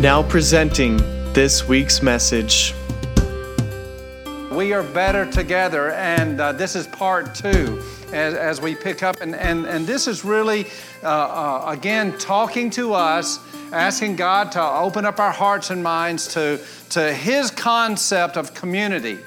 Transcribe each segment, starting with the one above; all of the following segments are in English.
Now presenting this week's message. We are better together, and uh, this is part two as, as we pick up. And, and, and this is really, uh, uh, again, talking to us, asking God to open up our hearts and minds to, to His concept of community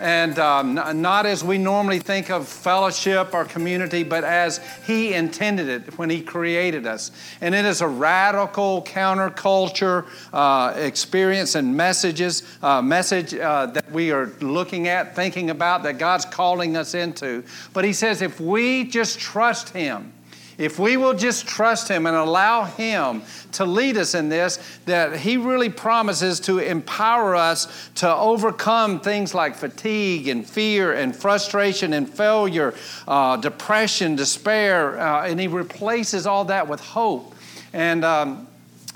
and um, not as we normally think of fellowship or community, but as He intended it when He created us. And it is a radical counterculture uh, experience and messages, uh, message uh, that we are looking at, thinking about, that God's calling us into. But He says if we just trust Him, if we will just trust Him and allow Him to lead us in this, that He really promises to empower us to overcome things like fatigue and fear and frustration and failure, uh, depression, despair, uh, and He replaces all that with hope. And um,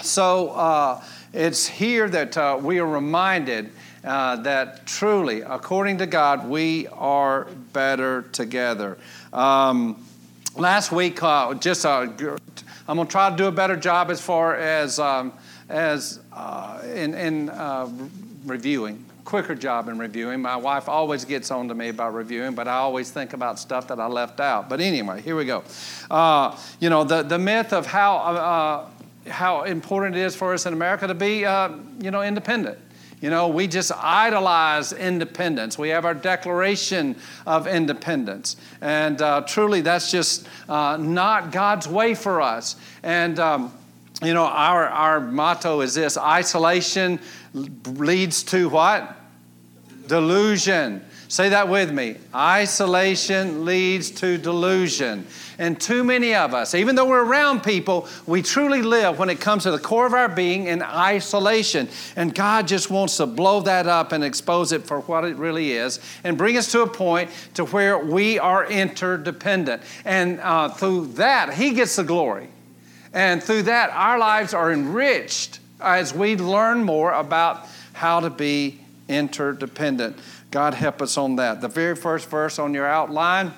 so uh, it's here that uh, we are reminded. Uh, that truly, according to God, we are better together. Um, last week, uh, just uh, I'm going to try to do a better job as far as um, as uh, in, in uh, reviewing, quicker job in reviewing. My wife always gets on to me about reviewing, but I always think about stuff that I left out. But anyway, here we go. Uh, you know, the the myth of how how important it is for us in America to be, you know, independent. You know, we just idolize independence. We have our Declaration of Independence. And uh, truly, that's just uh, not God's way for us. And, um, you know, our, our motto is this isolation leads to what? Delusion. Say that with me. Isolation leads to delusion. And too many of us, even though we're around people, we truly live when it comes to the core of our being in isolation. And God just wants to blow that up and expose it for what it really is and bring us to a point to where we are interdependent. And uh, through that, He gets the glory. And through that, our lives are enriched as we learn more about how to be interdependent. God help us on that. The very first verse on your outline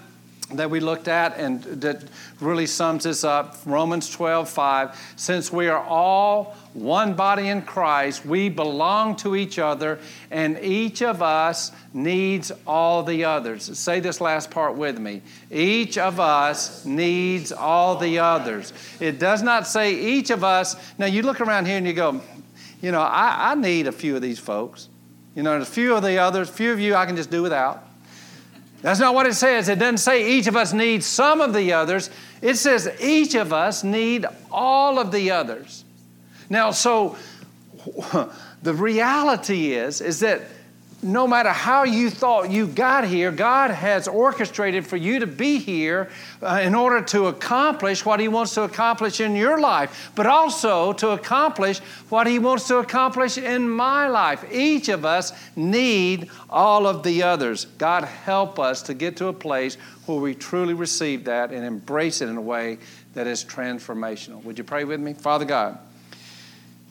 that we looked at and that really sums this up Romans 12 5. Since we are all one body in Christ, we belong to each other, and each of us needs all the others. Say this last part with me. Each of us needs all the others. It does not say each of us. Now, you look around here and you go, you know, I, I need a few of these folks. You know, a few of the others, a few of you I can just do without. That's not what it says. It doesn't say each of us needs some of the others. It says each of us need all of the others. Now, so the reality is, is that no matter how you thought you got here, God has orchestrated for you to be here uh, in order to accomplish what He wants to accomplish in your life, but also to accomplish what He wants to accomplish in my life. Each of us need all of the others. God help us to get to a place where we truly receive that and embrace it in a way that is transformational. Would you pray with me? Father God,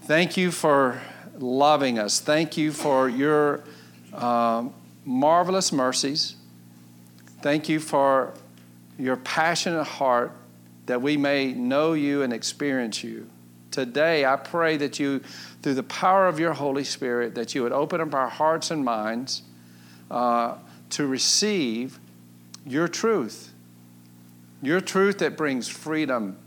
thank you for loving us. Thank you for your uh, marvelous mercies. Thank you for your passionate heart that we may know you and experience you. Today, I pray that you, through the power of your Holy Spirit, that you would open up our hearts and minds uh, to receive your truth. Your truth that brings freedom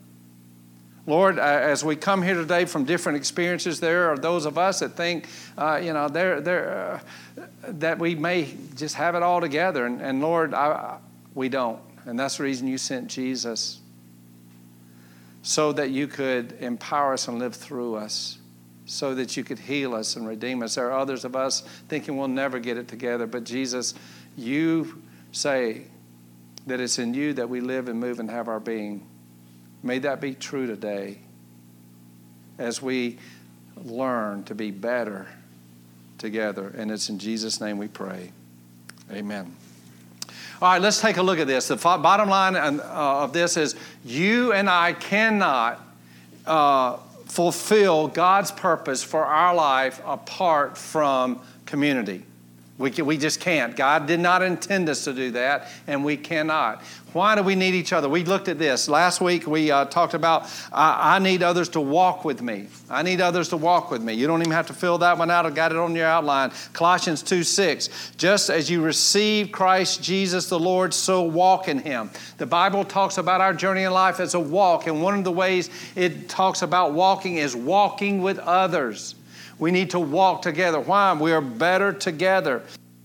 Lord, uh, as we come here today from different experiences, there are those of us that think, uh, you know, they're, they're, uh, that we may just have it all together. And, and Lord, I, we don't. And that's the reason you sent Jesus, so that you could empower us and live through us, so that you could heal us and redeem us. There are others of us thinking we'll never get it together, but Jesus, you say, that it's in you that we live and move and have our being. May that be true today as we learn to be better together. And it's in Jesus' name we pray. Amen. All right, let's take a look at this. The bottom line uh, of this is you and I cannot uh, fulfill God's purpose for our life apart from community. We, we just can't. God did not intend us to do that, and we cannot. Why do we need each other? We looked at this. Last week we uh, talked about I need others to walk with me. I need others to walk with me. You don't even have to fill that one out. I've got it on your outline. Colossians 2 6. Just as you receive Christ Jesus the Lord, so walk in him. The Bible talks about our journey in life as a walk, and one of the ways it talks about walking is walking with others. We need to walk together. Why? We are better together.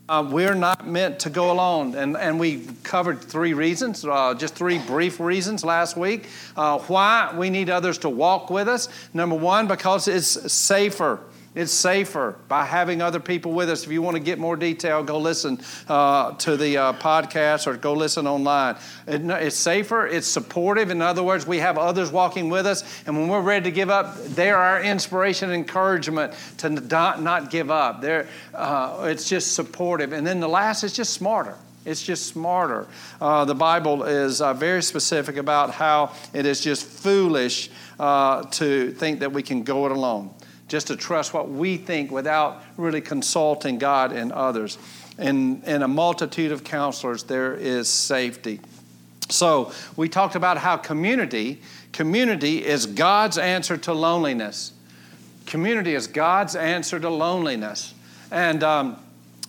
Uh, we're not meant to go alone. And, and we covered three reasons, uh, just three brief reasons last week. Uh, why we need others to walk with us. Number one, because it's safer. It's safer by having other people with us. If you want to get more detail, go listen uh, to the uh, podcast or go listen online. It, it's safer, it's supportive. In other words, we have others walking with us, and when we're ready to give up, they're our inspiration and encouragement to not, not give up. Uh, it's just supportive. And then the last is just smarter. It's just smarter. Uh, the Bible is uh, very specific about how it is just foolish uh, to think that we can go it alone just to trust what we think without really consulting God and others. In, in a multitude of counselors, there is safety. So we talked about how community, community is God's answer to loneliness. Community is God's answer to loneliness. And um,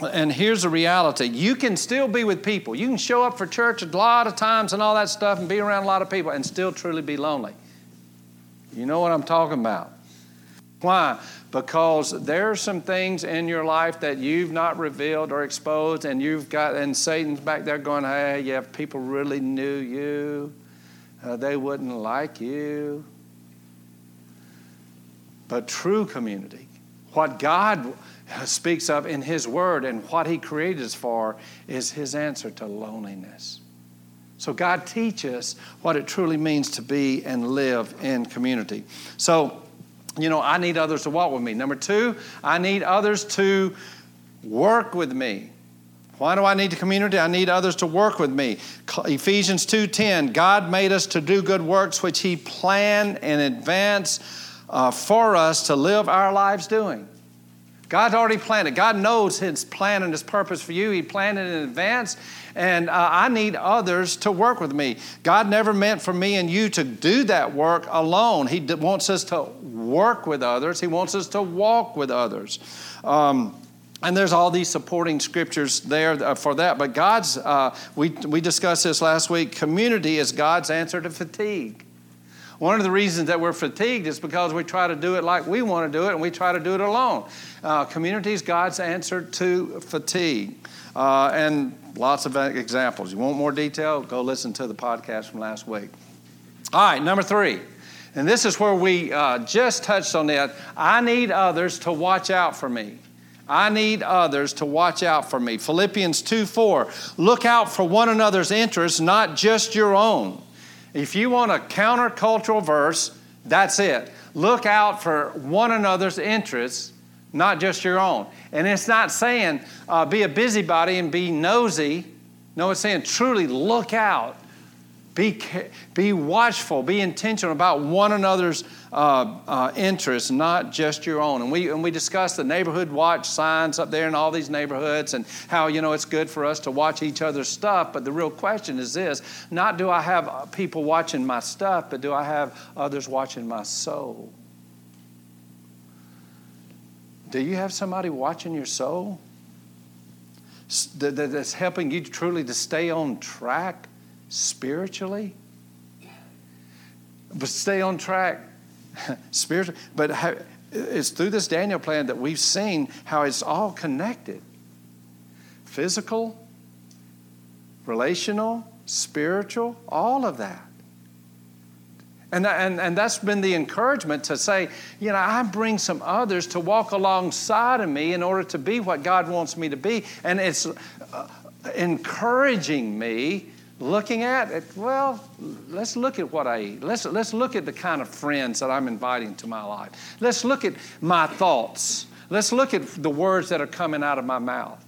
and here's the reality you can still be with people. You can show up for church a lot of times and all that stuff and be around a lot of people and still truly be lonely. You know what I'm talking about. Why? Because there are some things in your life that you've not revealed or exposed, and you've got, and Satan's back there going, hey, yeah, if people really knew you, uh, they wouldn't like you. But true community, what God speaks of in His Word and what He created us for, is His answer to loneliness. So God teaches what it truly means to be and live in community. So, you know, I need others to walk with me. Number two, I need others to work with me. Why do I need the community? I need others to work with me. Ephesians 2:10, God made us to do good works which he planned in advance uh, for us to live our lives doing. God's already planned it. God knows His plan and His purpose for you. He planned it in advance, and uh, I need others to work with me. God never meant for me and you to do that work alone. He wants us to work with others, He wants us to walk with others. Um, and there's all these supporting scriptures there uh, for that. But God's, uh, we, we discussed this last week, community is God's answer to fatigue. One of the reasons that we're fatigued is because we try to do it like we want to do it and we try to do it alone. Uh, community is God's answer to fatigue. Uh, and lots of examples. You want more detail? Go listen to the podcast from last week. All right, number three. And this is where we uh, just touched on that. I need others to watch out for me. I need others to watch out for me. Philippians 2 4. Look out for one another's interests, not just your own. If you want a countercultural verse, that's it. Look out for one another's interests, not just your own. And it's not saying uh, be a busybody and be nosy. No, it's saying truly look out be, be watchful, be intentional about one another's uh, uh, interests, not just your own. And we, and we discussed the neighborhood watch signs up there in all these neighborhoods and how, you know, it's good for us to watch each other's stuff. But the real question is this not do I have people watching my stuff, but do I have others watching my soul? Do you have somebody watching your soul? That's helping you truly to stay on track? spiritually, but stay on track spiritually. But it's through this Daniel plan that we've seen how it's all connected physical, relational, spiritual, all of that. And, and, and that's been the encouragement to say, you know, I bring some others to walk alongside of me in order to be what God wants me to be. And it's uh, encouraging me looking at it, well, let's look at what I eat. Let's, let's look at the kind of friends that I'm inviting to my life. Let's look at my thoughts. Let's look at the words that are coming out of my mouth.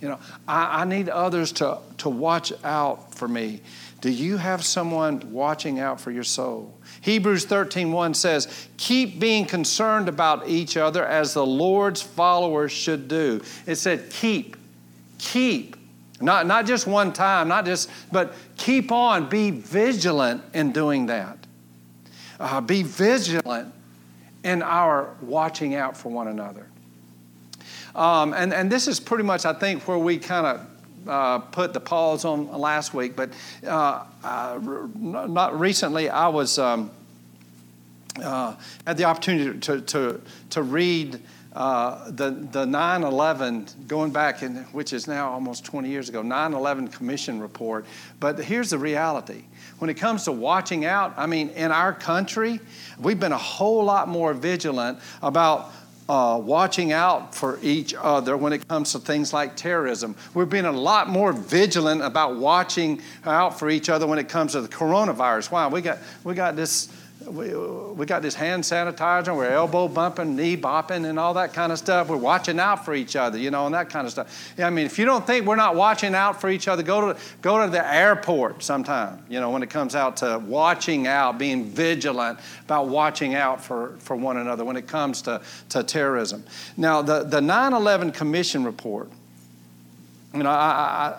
You know, I, I need others to, to watch out for me. Do you have someone watching out for your soul? Hebrews 13:1 says, "Keep being concerned about each other as the Lord's followers should do." It said, "Keep, keep." Not, not just one time, not just, but keep on. Be vigilant in doing that. Uh, be vigilant in our watching out for one another. Um, and, and this is pretty much, I think, where we kind of uh, put the pause on last week. But uh, not recently, I was um, uh, had the opportunity to, to, to read uh, the, the 9-11 going back in, which is now almost 20 years ago 9-11 commission report but here's the reality when it comes to watching out i mean in our country we've been a whole lot more vigilant about uh, watching out for each other when it comes to things like terrorism. We're being a lot more vigilant about watching out for each other when it comes to the coronavirus. Wow, we got we got this we, we got this hand sanitizer, we're elbow bumping, knee bopping, and all that kind of stuff. We're watching out for each other, you know, and that kind of stuff. I mean, if you don't think we're not watching out for each other, go to, go to the airport sometime, you know, when it comes out to watching out, being vigilant about watching out for, for one another when it comes to, to terrorism. Now, the, the 9 11 Commission report, you know, I,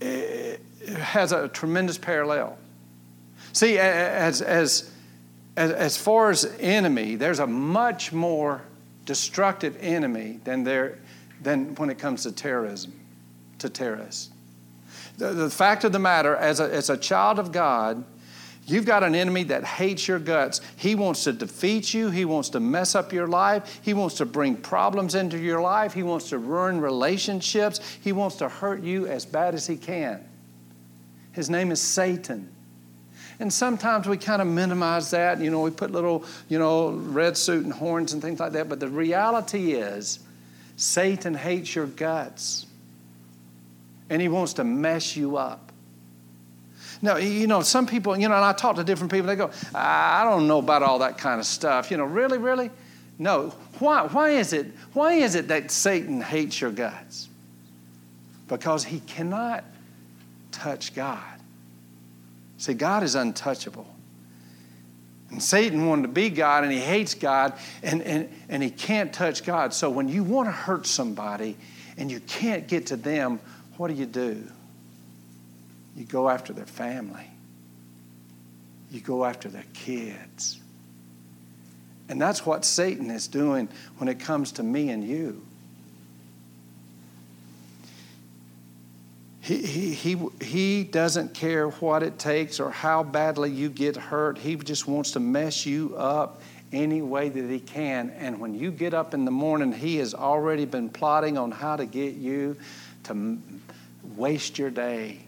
I, it has a tremendous parallel See, as, as, as, as far as enemy, there's a much more destructive enemy than, there, than when it comes to terrorism, to terrorists. The, the fact of the matter, as a, as a child of God, You've got an enemy that hates your guts. He wants to defeat you. He wants to mess up your life. He wants to bring problems into your life. He wants to ruin relationships. He wants to hurt you as bad as he can. His name is Satan. And sometimes we kind of minimize that. You know, we put little, you know, red suit and horns and things like that. But the reality is, Satan hates your guts. And he wants to mess you up. Now, you know, some people, you know, and I talk to different people, they go, I don't know about all that kind of stuff. You know, really, really? No. Why, why, is it, why is it that Satan hates your guts? Because he cannot touch God. See, God is untouchable. And Satan wanted to be God and he hates God and, and, and he can't touch God. So when you want to hurt somebody and you can't get to them, what do you do? You go after their family, you go after their kids. And that's what Satan is doing when it comes to me and you. He, he, he, doesn't care what it takes or how badly you get hurt. He just wants to mess you up any way that he can. And when you get up in the morning, he has already been plotting on how to get you to waste your day.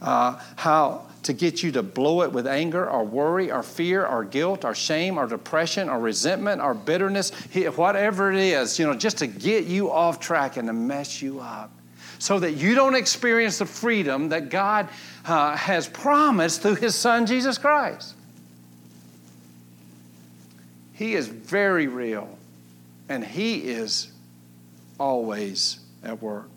Uh, how to get you to blow it with anger or worry or fear or guilt or shame or depression or resentment or bitterness, whatever it is, you know, just to get you off track and to mess you up so that you don't experience the freedom that God uh, has promised through His Son, Jesus Christ. He is very real, and He is always at work.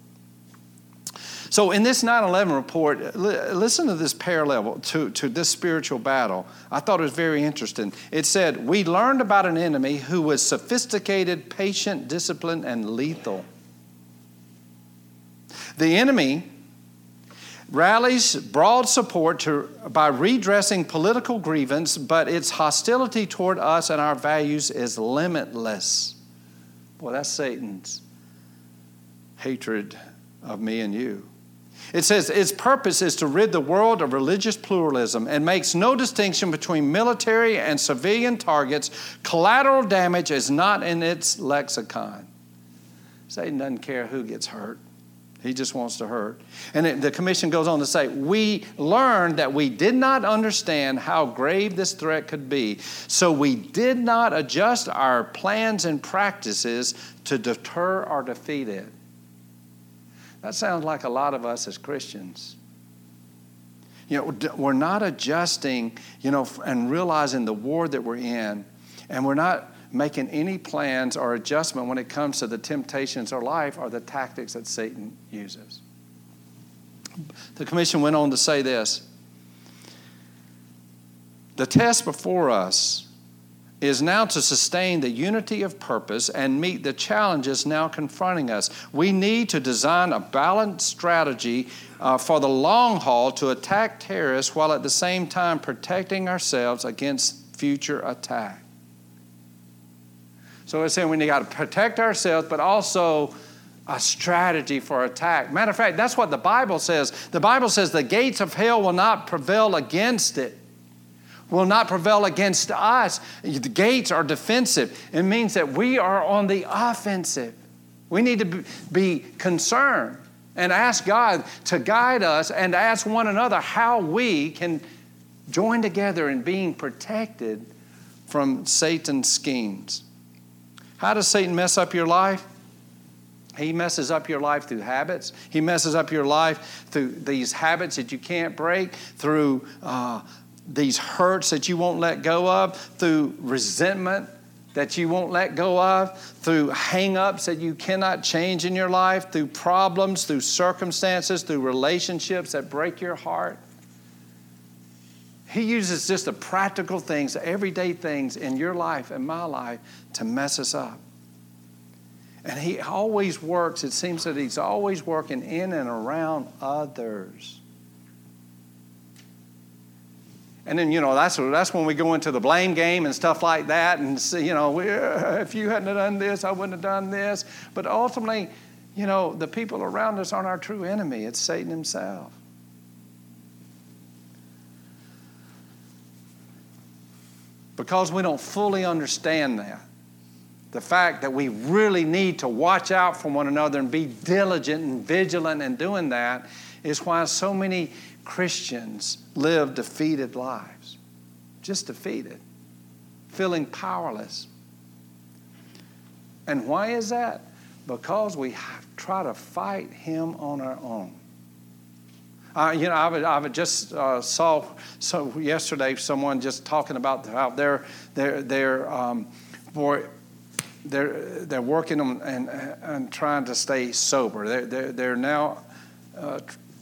So, in this 9 11 report, listen to this parallel to, to this spiritual battle. I thought it was very interesting. It said, We learned about an enemy who was sophisticated, patient, disciplined, and lethal. The enemy rallies broad support to, by redressing political grievance, but its hostility toward us and our values is limitless. Boy, that's Satan's hatred of me and you. It says its purpose is to rid the world of religious pluralism and makes no distinction between military and civilian targets. Collateral damage is not in its lexicon. Satan doesn't care who gets hurt. He just wants to hurt. And it, the commission goes on to say, We learned that we did not understand how grave this threat could be, so we did not adjust our plans and practices to deter or defeat it. That sounds like a lot of us as Christians. You know, we're not adjusting, you know, and realizing the war that we're in, and we're not making any plans or adjustment when it comes to the temptations of life or the tactics that Satan uses. The commission went on to say this The test before us is now to sustain the unity of purpose and meet the challenges now confronting us. We need to design a balanced strategy uh, for the long haul to attack terrorists while at the same time protecting ourselves against future attack. So it's saying we got to protect ourselves, but also a strategy for attack. Matter of fact, that's what the Bible says. The Bible says the gates of hell will not prevail against it will not prevail against us. The gates are defensive. It means that we are on the offensive. We need to be concerned and ask God to guide us and ask one another how we can join together in being protected from Satan's schemes. How does Satan mess up your life? He messes up your life through habits. He messes up your life through these habits that you can't break, through uh, these hurts that you won't let go of, through resentment that you won't let go of, through hang ups that you cannot change in your life, through problems, through circumstances, through relationships that break your heart. He uses just the practical things, the everyday things in your life and my life to mess us up. And he always works, it seems that he's always working in and around others. And then, you know, that's, that's when we go into the blame game and stuff like that and see, you know, if you hadn't done this, I wouldn't have done this. But ultimately, you know, the people around us aren't our true enemy, it's Satan himself. Because we don't fully understand that, the fact that we really need to watch out for one another and be diligent and vigilant in doing that is why so many Christians live defeated lives, just defeated, feeling powerless. And why is that? Because we try to fight Him on our own. Uh, you know, I, I just uh, saw so yesterday someone just talking about how they're they're they're um, boy, they're they're working on and, and trying to stay sober. They're they're, they're now uh,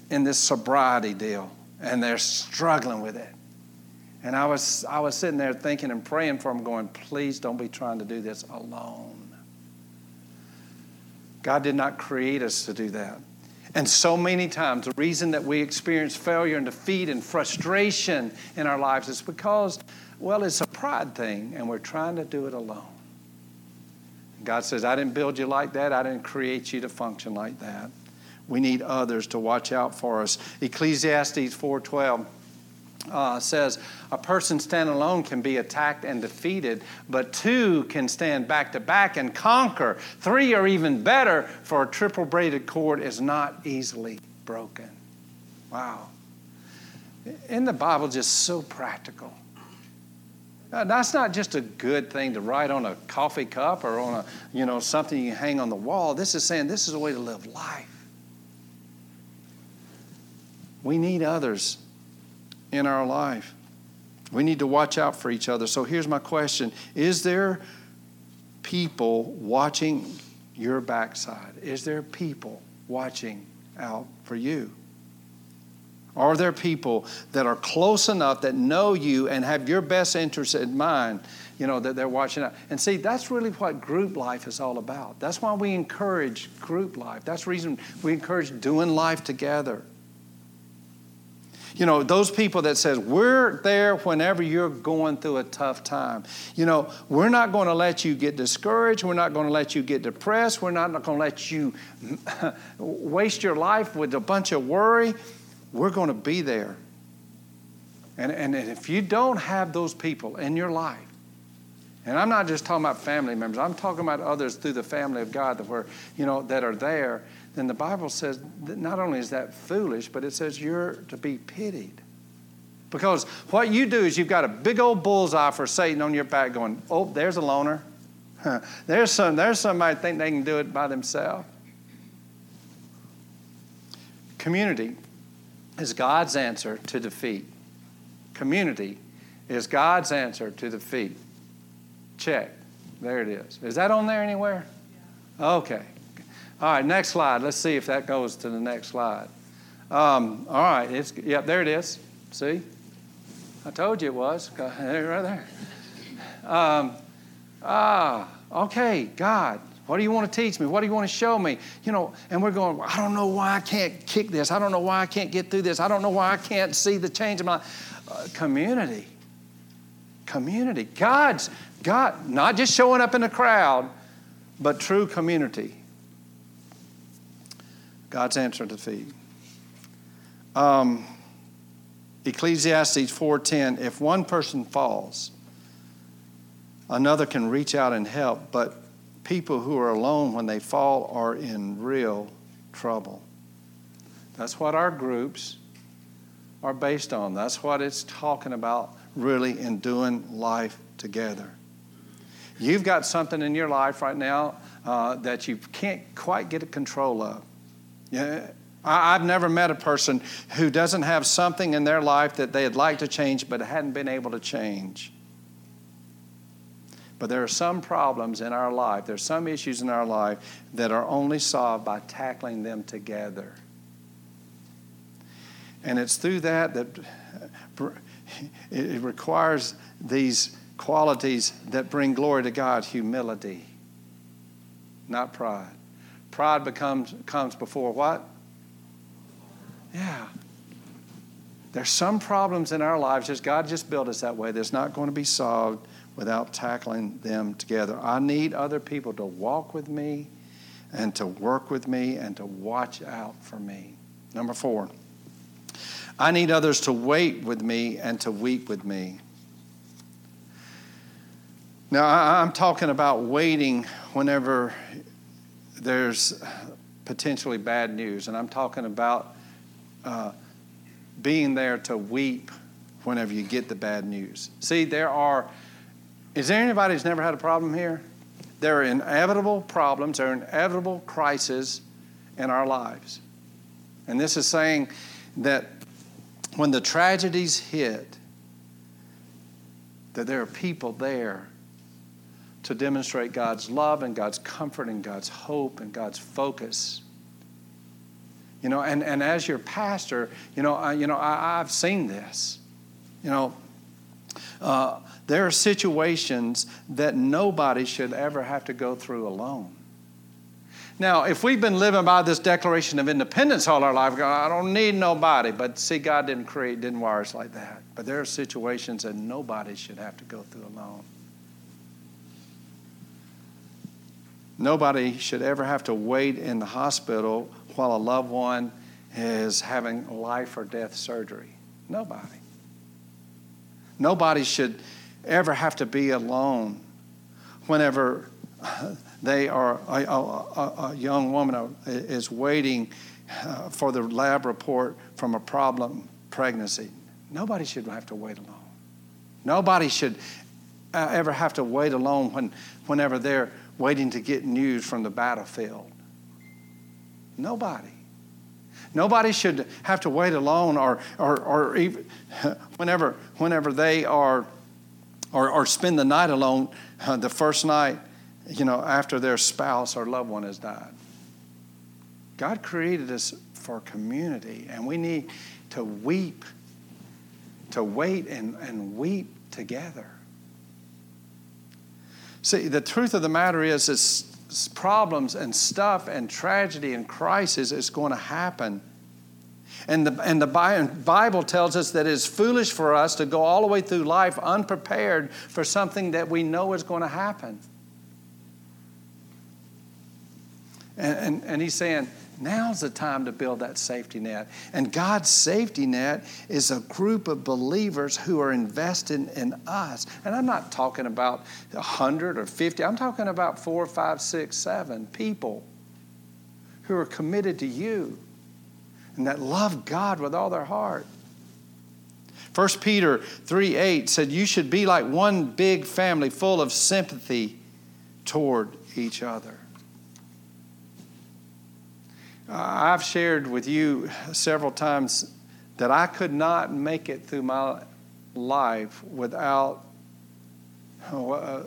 in this sobriety deal, and they're struggling with it. And I was, I was sitting there thinking and praying for them, going, please don't be trying to do this alone. God did not create us to do that. And so many times, the reason that we experience failure and defeat and frustration in our lives is because, well, it's a pride thing, and we're trying to do it alone. God says, I didn't build you like that. I didn't create you to function like that. We need others to watch out for us. Ecclesiastes 4:12 uh, says, "A person standing alone can be attacked and defeated, but two can stand back to back and conquer. Three are even better, for a triple braided cord is not easily broken." Wow. In the Bible, just so practical. that's not just a good thing to write on a coffee cup or on a, you know, something you hang on the wall. This is saying this is a way to live life. We need others in our life. We need to watch out for each other. So here's my question Is there people watching your backside? Is there people watching out for you? Are there people that are close enough that know you and have your best interests in mind, you know, that they're watching out? And see, that's really what group life is all about. That's why we encourage group life. That's the reason we encourage doing life together you know, those people that says, we're there whenever you're going through a tough time. You know, we're not going to let you get discouraged. We're not going to let you get depressed. We're not going to let you waste your life with a bunch of worry. We're going to be there. And, and if you don't have those people in your life, and I'm not just talking about family members, I'm talking about others through the family of God that were, you know, that are there then the Bible says that not only is that foolish, but it says you're to be pitied. Because what you do is you've got a big old bullseye for Satan on your back going, oh, there's a loner. there's, some, there's somebody think they can do it by themselves. Community is God's answer to defeat. Community is God's answer to defeat. Check. There it is. Is that on there anywhere? Okay. All right, next slide. Let's see if that goes to the next slide. Um, all right, it's, yep, there it is. See? I told you it was. Right there. Um, ah, okay, God, what do you want to teach me? What do you want to show me? You know, and we're going, I don't know why I can't kick this. I don't know why I can't get through this. I don't know why I can't see the change in my uh, community. Community. God's, God, not just showing up in the crowd, but true community. God's answer to feed. Um, Ecclesiastes 4:10 if one person falls another can reach out and help but people who are alone when they fall are in real trouble. That's what our groups are based on. That's what it's talking about really in doing life together. You've got something in your life right now uh, that you can't quite get a control of yeah, I've never met a person who doesn't have something in their life that they'd like to change but hadn't been able to change. But there are some problems in our life, there are some issues in our life that are only solved by tackling them together. And it's through that that it requires these qualities that bring glory to God humility, not pride. Pride becomes, comes before what? Yeah. There's some problems in our lives, just God just built us that way, that's not going to be solved without tackling them together. I need other people to walk with me and to work with me and to watch out for me. Number four, I need others to wait with me and to weep with me. Now, I'm talking about waiting whenever there's potentially bad news, and I'm talking about uh, being there to weep whenever you get the bad news. See, there are, is there anybody who's never had a problem here? There are inevitable problems, there are inevitable crises in our lives. And this is saying that when the tragedies hit, that there are people there to demonstrate God's love and God's comfort and God's hope and God's focus you know, and, and as your pastor, you know, I, you know, I, have seen this. You know, uh, there are situations that nobody should ever have to go through alone. Now, if we've been living by this Declaration of Independence all our life, I don't need nobody. But see, God didn't create, didn't wire us like that. But there are situations that nobody should have to go through alone. Nobody should ever have to wait in the hospital while a loved one is having life or death surgery. Nobody. Nobody should ever have to be alone whenever they are a, a, a young woman is waiting uh, for the lab report from a problem pregnancy. Nobody should have to wait alone. Nobody should uh, ever have to wait alone when, whenever they're waiting to get news from the battlefield. Nobody. Nobody should have to wait alone or, or, or even whenever, whenever they are or, or spend the night alone uh, the first night, you know, after their spouse or loved one has died. God created us for community, and we need to weep, to wait and, and weep together. See, the truth of the matter is, is problems and stuff and tragedy and crisis is going to happen. And the, and the Bible tells us that it's foolish for us to go all the way through life unprepared for something that we know is going to happen. And, and, and he's saying, Now's the time to build that safety net. And God's safety net is a group of believers who are invested in us. And I'm not talking about 100 or 50, I'm talking about four, five, six, seven people who are committed to you and that love God with all their heart. 1 Peter 3 8 said, You should be like one big family full of sympathy toward each other. I've shared with you several times that I could not make it through my life without uh,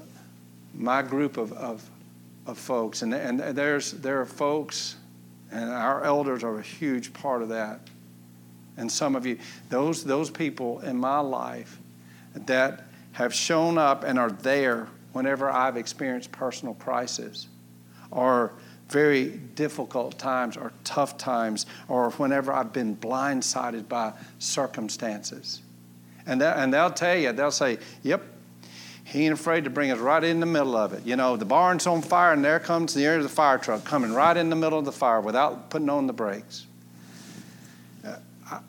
my group of, of, of folks. And, and there's, there are folks, and our elders are a huge part of that. And some of you, those, those people in my life that have shown up and are there whenever I've experienced personal crisis or very difficult times or tough times or whenever I've been blindsided by circumstances. And, that, and they'll tell you, they'll say, yep, he ain't afraid to bring us right in the middle of it. You know, the barn's on fire, and there comes the air of the fire truck coming right in the middle of the fire without putting on the brakes. Uh, I,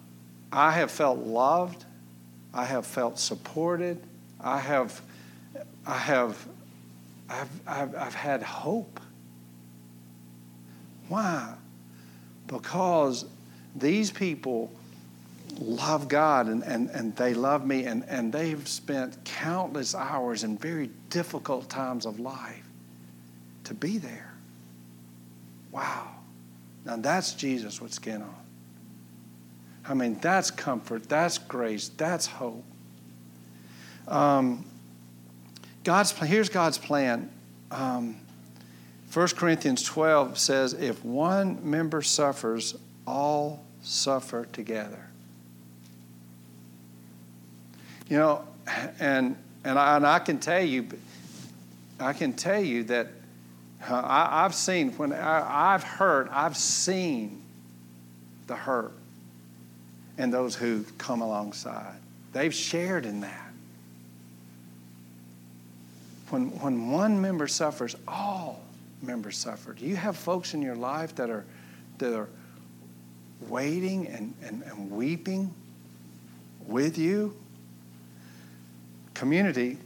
I have felt loved. I have felt supported. I have, I have, I've, I've, I've had hope. Why? Because these people love God and, and, and they love me, and, and they've spent countless hours in very difficult times of life to be there. Wow. Now that's Jesus with skin on. I mean, that's comfort, that's grace, that's hope. Um, God's here's God's plan. Um, 1 Corinthians 12 says, if one member suffers, all suffer together. You know, and and I, and I can tell you, I can tell you that I, have seen when I, I've hurt, I've seen the hurt and those who come alongside. They've shared in that. When, when one member suffers, all members suffer. Do you have folks in your life that are, that are waiting and, and, and weeping with you? Community,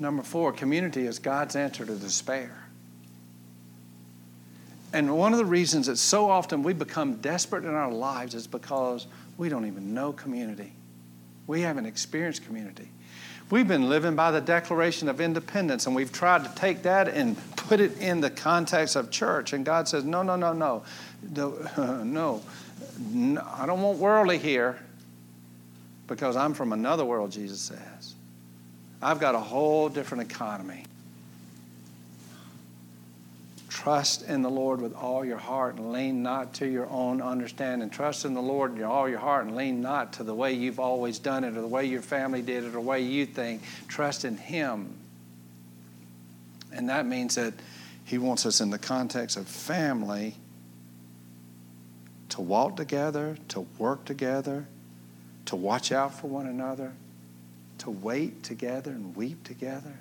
number four, community is God's answer to despair. And one of the reasons that so often we become desperate in our lives is because we don't even know community. We haven't experienced community. We've been living by the Declaration of Independence, and we've tried to take that and put it in the context of church. And God says, No, no, no, no. No, no. I don't want worldly here because I'm from another world, Jesus says. I've got a whole different economy. Trust in the Lord with all your heart and lean not to your own understanding. Trust in the Lord with all your heart and lean not to the way you've always done it or the way your family did it or the way you think. Trust in Him. And that means that He wants us in the context of family to walk together, to work together, to watch out for one another, to wait together and weep together.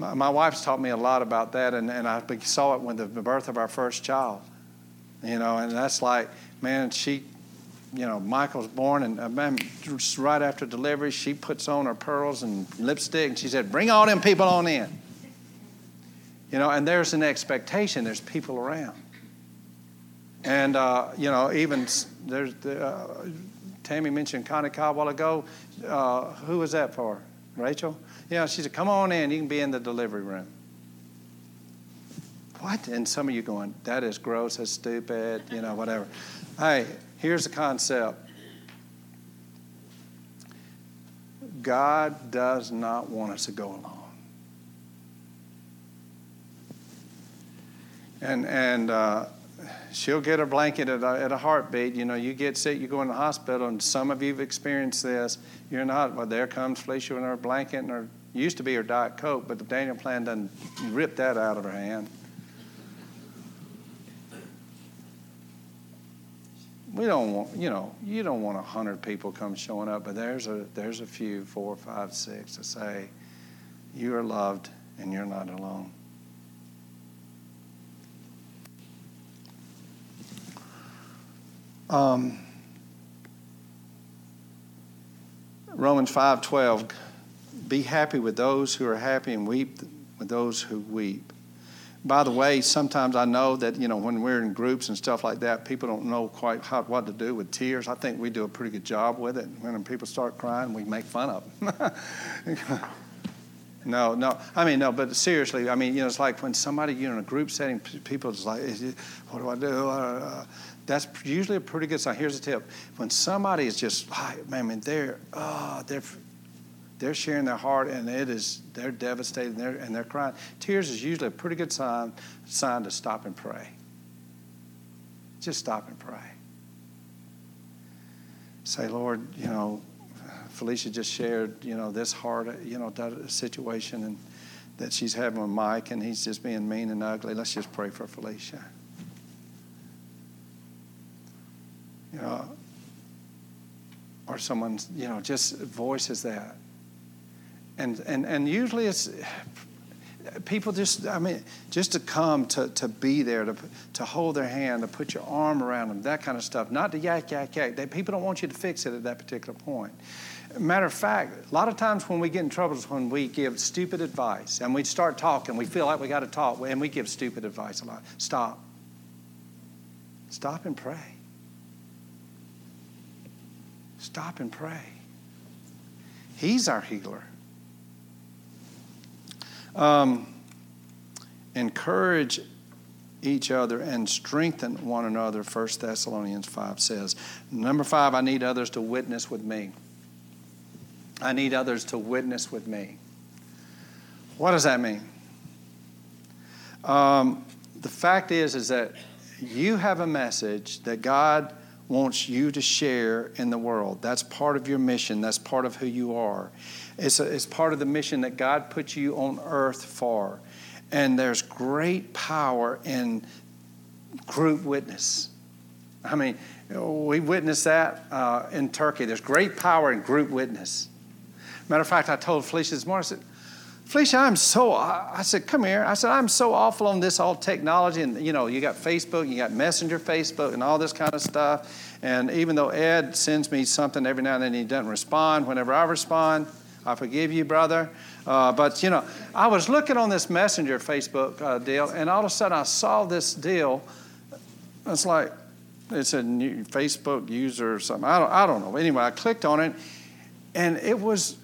My, wife's taught me a lot about that, and, and I saw it with the birth of our first child. You know, and that's like, man, she, you know, Michael's born, and uh, man, right after delivery, she puts on her pearls and lipstick, and she said, Bring all them people on in. You know, and there's an expectation, there's people around. And, uh, you know, even there's the, uh, Tammy mentioned Connie Cobb a while ago. Uh, who was that for? Rachel? Yeah, she said, come on in. You can be in the delivery room. What? And some of you going, that is gross, that's stupid, you know, whatever. Hey, here's the concept God does not want us to go alone. And, and, uh, she'll get a blanket at a, at a, heartbeat. You know, you get sick, you go in the hospital, and some of you have experienced this. You're not, well, there comes Felicia in her blanket, and her used to be her Diet Coke, but the Daniel plan done ripped that out of her hand. We don't want, you know, you don't want a hundred people come showing up, but there's a there's a few, four, five, six, to say, you are loved and you're not alone. Um, Romans 5:12 Be happy with those who are happy and weep with those who weep. By the way, sometimes I know that you know when we're in groups and stuff like that, people don't know quite how, what to do with tears. I think we do a pretty good job with it. When people start crying, we make fun of them. No, no. I mean, no, but seriously, I mean, you know, it's like when somebody, you know, in a group setting, people is like, what do I do? That's usually a pretty good sign. Here's a tip. When somebody is just, ah, I mean, they're, oh, they're, they're sharing their heart and it is, they're devastated and they're, and they're crying. Tears is usually a pretty good sign, sign to stop and pray. Just stop and pray. Say, Lord, you know, Felicia just shared, you know, this hard, you know, situation and that she's having with Mike, and he's just being mean and ugly. Let's just pray for Felicia. You know, or someone, you know, just voices that. And, and, and usually it's people just, I mean, just to come to, to be there, to, to hold their hand, to put your arm around them, that kind of stuff. Not to yak, yak, yak. They, people don't want you to fix it at that particular point. Matter of fact, a lot of times when we get in trouble is when we give stupid advice and we start talking. We feel like we got to talk and we give stupid advice a lot. Stop. Stop and pray. Stop and pray. He's our healer. Um, encourage each other and strengthen one another, 1 Thessalonians 5 says. Number five, I need others to witness with me. I need others to witness with me. What does that mean? Um, the fact is, is that you have a message that God wants you to share in the world. That's part of your mission. That's part of who you are. It's, a, it's part of the mission that God put you on earth for. And there's great power in group witness. I mean, we witnessed that uh, in Turkey. There's great power in group witness. Matter of fact, I told Felicia this morning, I said, Felicia, I'm so, I said, come here. I said, I'm so awful on this all technology. And, you know, you got Facebook, you got Messenger Facebook, and all this kind of stuff. And even though Ed sends me something every now and then, he doesn't respond. Whenever I respond, I forgive you, brother. Uh, but, you know, I was looking on this Messenger Facebook uh, deal, and all of a sudden I saw this deal. It's like, it's a new Facebook user or something. I don't, I don't know. Anyway, I clicked on it, and it was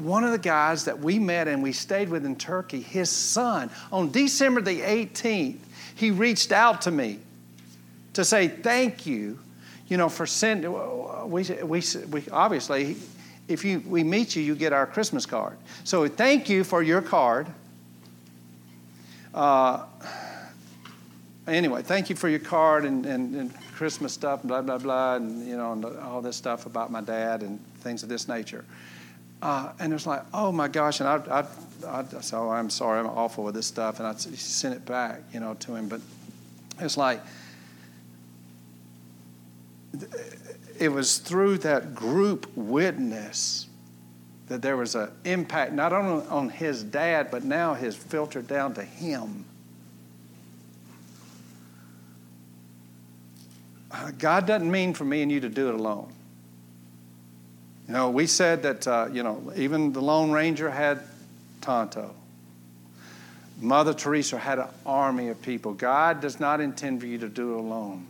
one of the guys that we met and we stayed with in Turkey, his son, on December the 18th, he reached out to me to say thank you, you know, for sending. We, we, we obviously, if you we meet you, you get our Christmas card. So thank you for your card. Uh, anyway, thank you for your card and, and, and Christmas stuff, blah blah blah, and you know, and all this stuff about my dad and things of this nature. Uh, and it's like, oh my gosh. And I, I, I, so I'm sorry, I'm awful with this stuff. And I sent it back, you know, to him. But it's like, it was through that group witness that there was an impact, not only on his dad, but now has filtered down to him. Uh, God doesn't mean for me and you to do it alone. You know, we said that, uh, you know, even the Lone Ranger had Tonto. Mother Teresa had an army of people. God does not intend for you to do it alone.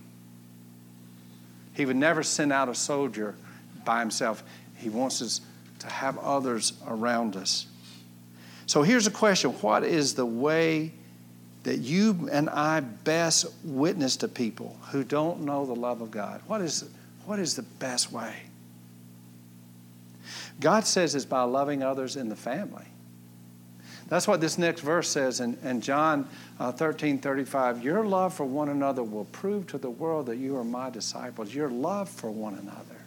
He would never send out a soldier by himself. He wants us to have others around us. So here's a question What is the way that you and I best witness to people who don't know the love of God? What is, what is the best way? God says it's by loving others in the family. That's what this next verse says in, in John uh, 13 35. Your love for one another will prove to the world that you are my disciples. Your love for one another.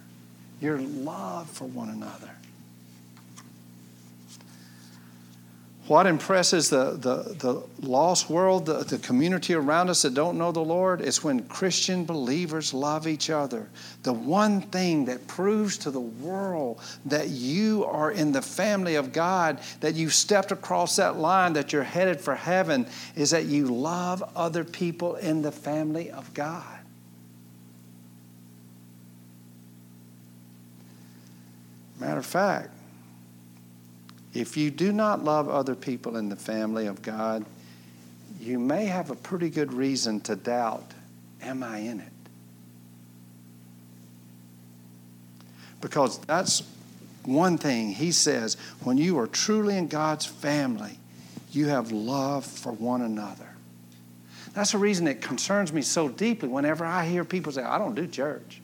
Your love for one another. What impresses the, the, the lost world, the, the community around us that don't know the Lord, is when Christian believers love each other. The one thing that proves to the world that you are in the family of God, that you've stepped across that line, that you're headed for heaven, is that you love other people in the family of God. Matter of fact, if you do not love other people in the family of God, you may have a pretty good reason to doubt am I in it? Because that's one thing. He says, when you are truly in God's family, you have love for one another. That's the reason it concerns me so deeply whenever I hear people say, I don't do church.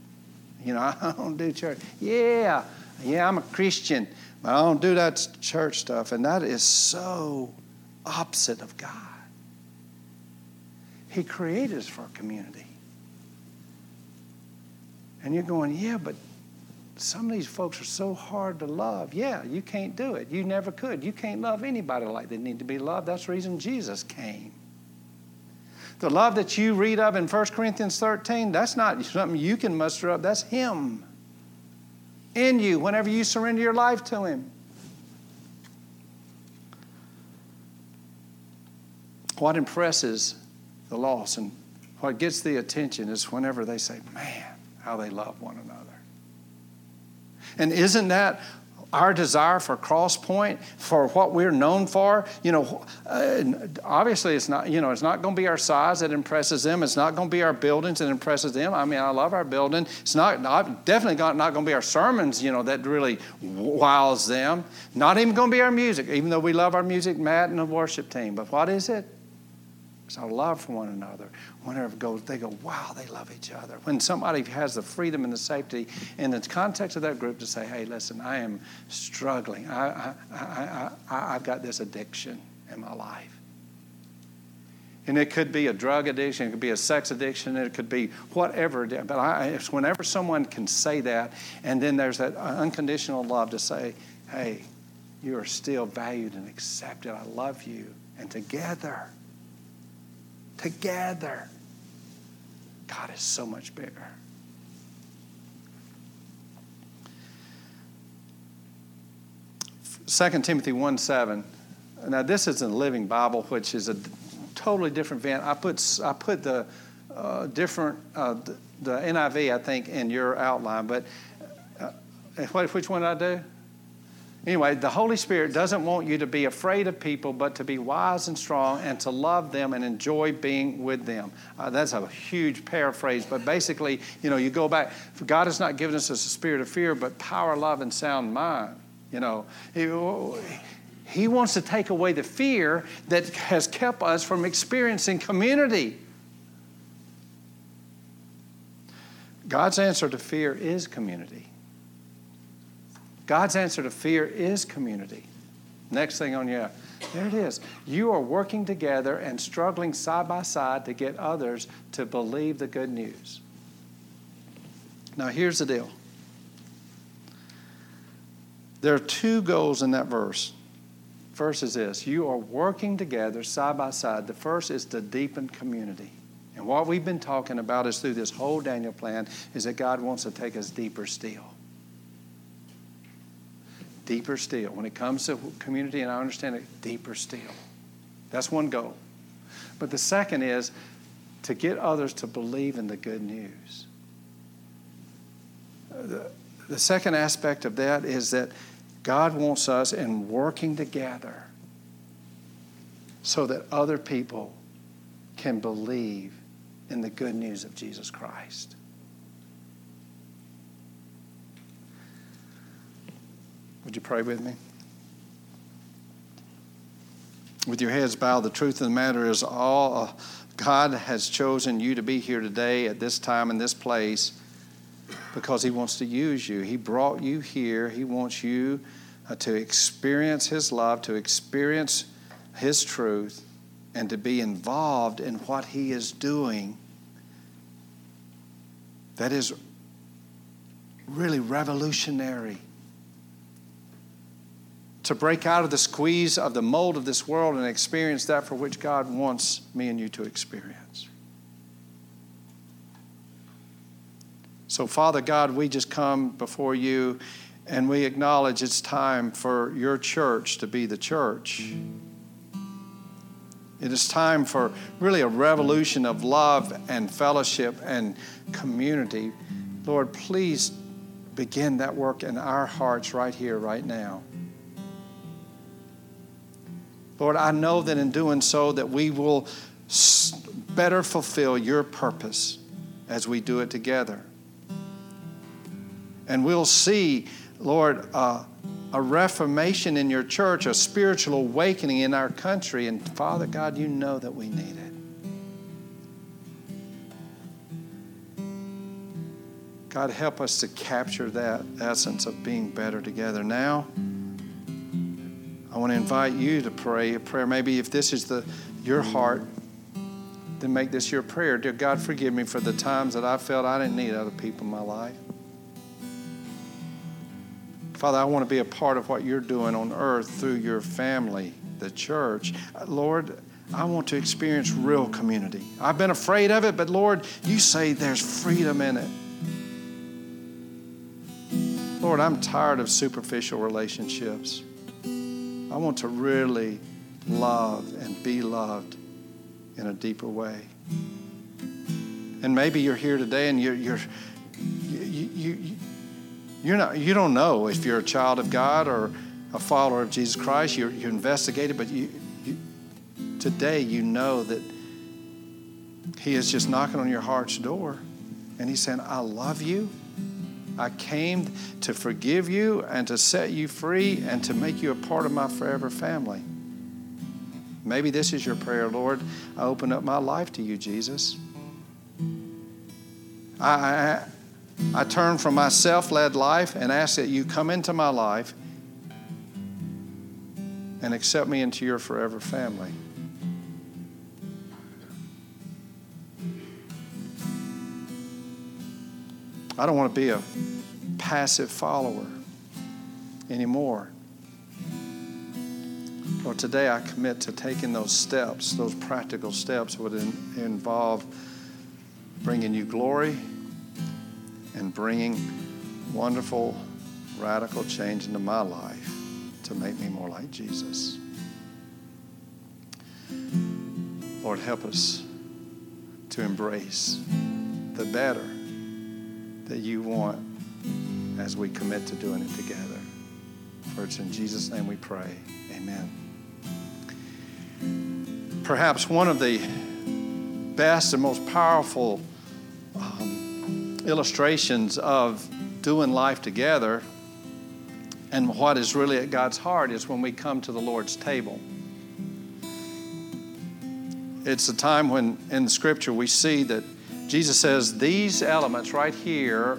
You know, I don't do church. Yeah, yeah, I'm a Christian, but I don't do that church stuff. And that is so opposite of God. He created us for a community. And you're going, yeah, but some of these folks are so hard to love. Yeah, you can't do it. You never could. You can't love anybody like they need to be loved. That's the reason Jesus came. The love that you read of in 1 Corinthians 13, that's not something you can muster up, that's Him in you whenever you surrender your life to Him. What impresses the lost and what gets the attention is whenever they say, Man, how they love one another. And isn't that our desire for Crosspoint, for what we're known for, you know, uh, obviously it's not, you know, it's not going to be our size that impresses them. It's not going to be our buildings that impresses them. I mean, I love our building. It's not, definitely not, not going to be our sermons, you know, that really wows them. Not even going to be our music, even though we love our music, Matt and the worship team. But what is it? It's our love for one another. Whenever goes, they go, wow, they love each other. When somebody has the freedom and the safety in the context of that group to say, hey, listen, I am struggling. I, I, I, I've got this addiction in my life. And it could be a drug addiction, it could be a sex addiction, it could be whatever. But I, whenever someone can say that, and then there's that unconditional love to say, hey, you are still valued and accepted. I love you. And together, together. God is so much bigger. Second Timothy 1 7. Now, this is a living Bible, which is a totally different event. I put, I put the uh, different, uh, the, the, NIV, I think, in your outline, but uh, which one did I do? Anyway, the Holy Spirit doesn't want you to be afraid of people, but to be wise and strong and to love them and enjoy being with them. Uh, that's a huge paraphrase, but basically, you know, you go back. God has not given us a spirit of fear, but power, love, and sound mind. You know, he, he wants to take away the fear that has kept us from experiencing community. God's answer to fear is community. God's answer to fear is community. Next thing on your, there it is. You are working together and struggling side by side to get others to believe the good news. Now, here's the deal there are two goals in that verse. First is this you are working together side by side. The first is to deepen community. And what we've been talking about is through this whole Daniel plan is that God wants to take us deeper still deeper still. When it comes to community, and I understand it, deeper still. That's one goal. But the second is to get others to believe in the good news. The, the second aspect of that is that God wants us in working together so that other people can believe in the good news of Jesus Christ. Would you pray with me? With your heads bowed, the truth of the matter is all uh, God has chosen you to be here today at this time in this place because He wants to use you. He brought you here. He wants you uh, to experience His love, to experience His truth, and to be involved in what He is doing. That is really revolutionary to break out of the squeeze of the mold of this world and experience that for which God wants me and you to experience. So, Father God, we just come before you and we acknowledge it's time for your church to be the church. It is time for really a revolution of love and fellowship and community. Lord, please begin that work in our hearts right here, right now. Lord, I know that in doing so that we will better fulfill your purpose as we do it together. And we'll see Lord, uh, a reformation in your church, a spiritual awakening in our country. And Father God, you know that we need it. God, help us to capture that essence of being better together. Now, I want to invite you to pray a prayer. Maybe if this is the your heart, then make this your prayer. Dear God, forgive me for the times that I felt I didn't need other people in my life. Father, I want to be a part of what you're doing on earth through your family, the church. Lord, I want to experience real community. I've been afraid of it, but Lord, you say there's freedom in it. Lord, I'm tired of superficial relationships. I want to really love and be loved in a deeper way. And maybe you're here today and you're, you're you, you, you're not, you don't know if you're a child of God or a follower of Jesus Christ. You're, you're investigated, but you, you, today you know that He is just knocking on your heart's door and He's saying, I love you. I came to forgive you and to set you free and to make you a part of my forever family. Maybe this is your prayer, Lord. I open up my life to you, Jesus. I, I, I turn from my self led life and ask that you come into my life and accept me into your forever family. I don't want to be a passive follower anymore. Lord, today I commit to taking those steps, those practical steps would in, involve bringing you glory and bringing wonderful, radical change into my life to make me more like Jesus. Lord, help us to embrace the better that you want as we commit to doing it together. For it's in Jesus' name we pray. Amen. Perhaps one of the best and most powerful um, illustrations of doing life together and what is really at God's heart is when we come to the Lord's table. It's a time when in the scripture we see that Jesus says, These elements right here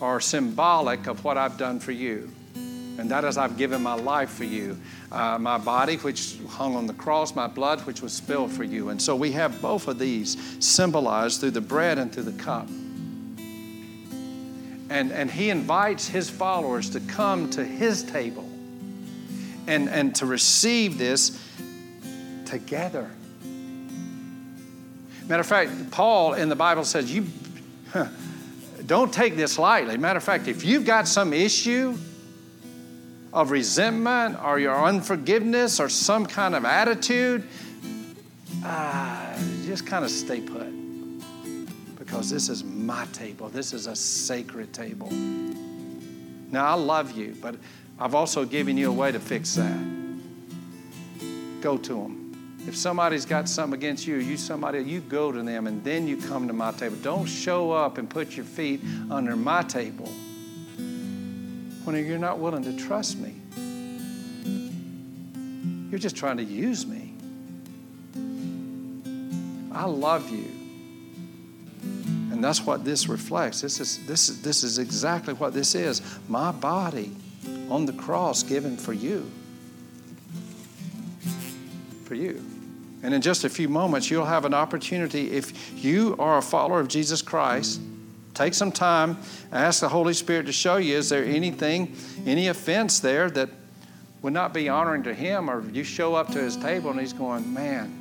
are symbolic of what I've done for you. And that is, I've given my life for you. Uh, my body, which hung on the cross, my blood, which was spilled for you. And so we have both of these symbolized through the bread and through the cup. And, and he invites his followers to come to his table and, and to receive this together. Matter of fact, Paul in the Bible says, You don't take this lightly. Matter of fact, if you've got some issue, of resentment or your unforgiveness or some kind of attitude, uh, just kind of stay put. Because this is my table. This is a sacred table. Now, I love you, but I've also given you a way to fix that. Go to them. If somebody's got something against you, you somebody, you go to them and then you come to my table. Don't show up and put your feet under my table when you're not willing to trust me. You're just trying to use me. I love you. And that's what this reflects. This is, this, is, this is exactly what this is. My body on the cross given for you. For you. And in just a few moments, you'll have an opportunity if you are a follower of Jesus Christ Take some time, ask the Holy Spirit to show you is there anything, any offense there that would not be honoring to Him, or you show up to His table and He's going, man,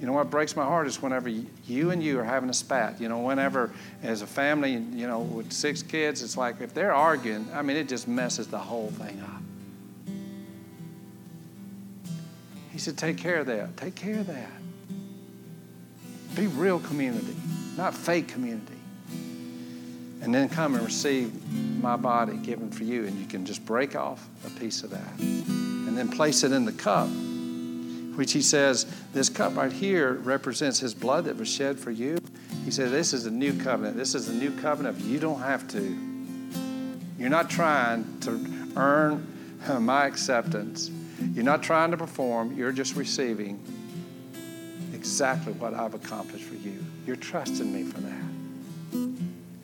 you know what breaks my heart is whenever you and you are having a spat. You know, whenever as a family, you know, with six kids, it's like if they're arguing, I mean, it just messes the whole thing up. He said, take care of that. Take care of that. Be real community not fake community. And then come and receive my body given for you, and you can just break off a piece of that. And then place it in the cup, which he says, this cup right here represents his blood that was shed for you. He says, This is a new covenant. This is a new covenant. You don't have to. You're not trying to earn my acceptance. You're not trying to perform. You're just receiving exactly what I've accomplished for you. You're trusting me for that.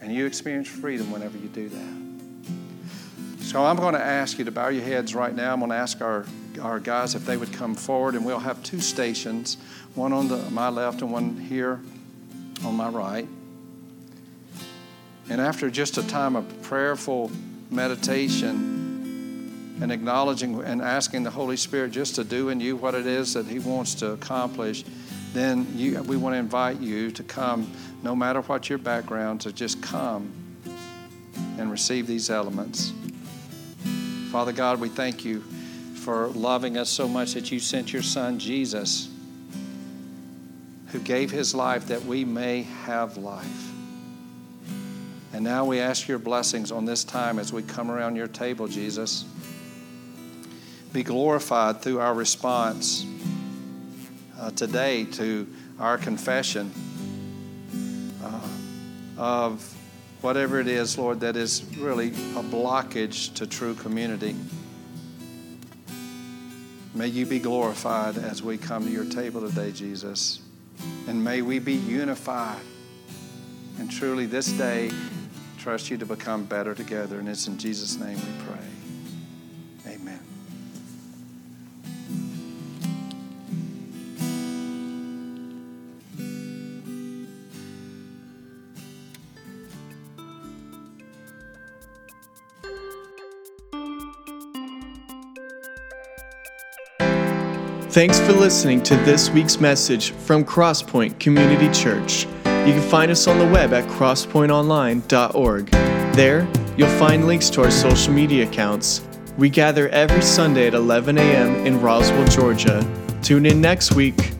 And you experience freedom whenever you do that. So I'm going to ask you to bow your heads right now. I'm going to ask our, our guys if they would come forward, and we'll have two stations one on the, my left and one here on my right. And after just a time of prayerful meditation and acknowledging and asking the Holy Spirit just to do in you what it is that He wants to accomplish, then you, we want to invite you to come, no matter what your background, to just come and receive these elements. Father God, we thank you for loving us so much that you sent your Son, Jesus, who gave his life that we may have life. And now we ask your blessings on this time as we come around your table, Jesus. Be glorified through our response uh, today to our confession uh, of whatever it is, Lord, that is really a blockage to true community. May you be glorified as we come to your table today, Jesus. And may we be unified. And truly, this day, trust you to become better together. And it's in Jesus' name we pray. Thanks for listening to this week's message from Crosspoint Community Church. You can find us on the web at crosspointonline.org. There, you'll find links to our social media accounts. We gather every Sunday at 11 a.m. in Roswell, Georgia. Tune in next week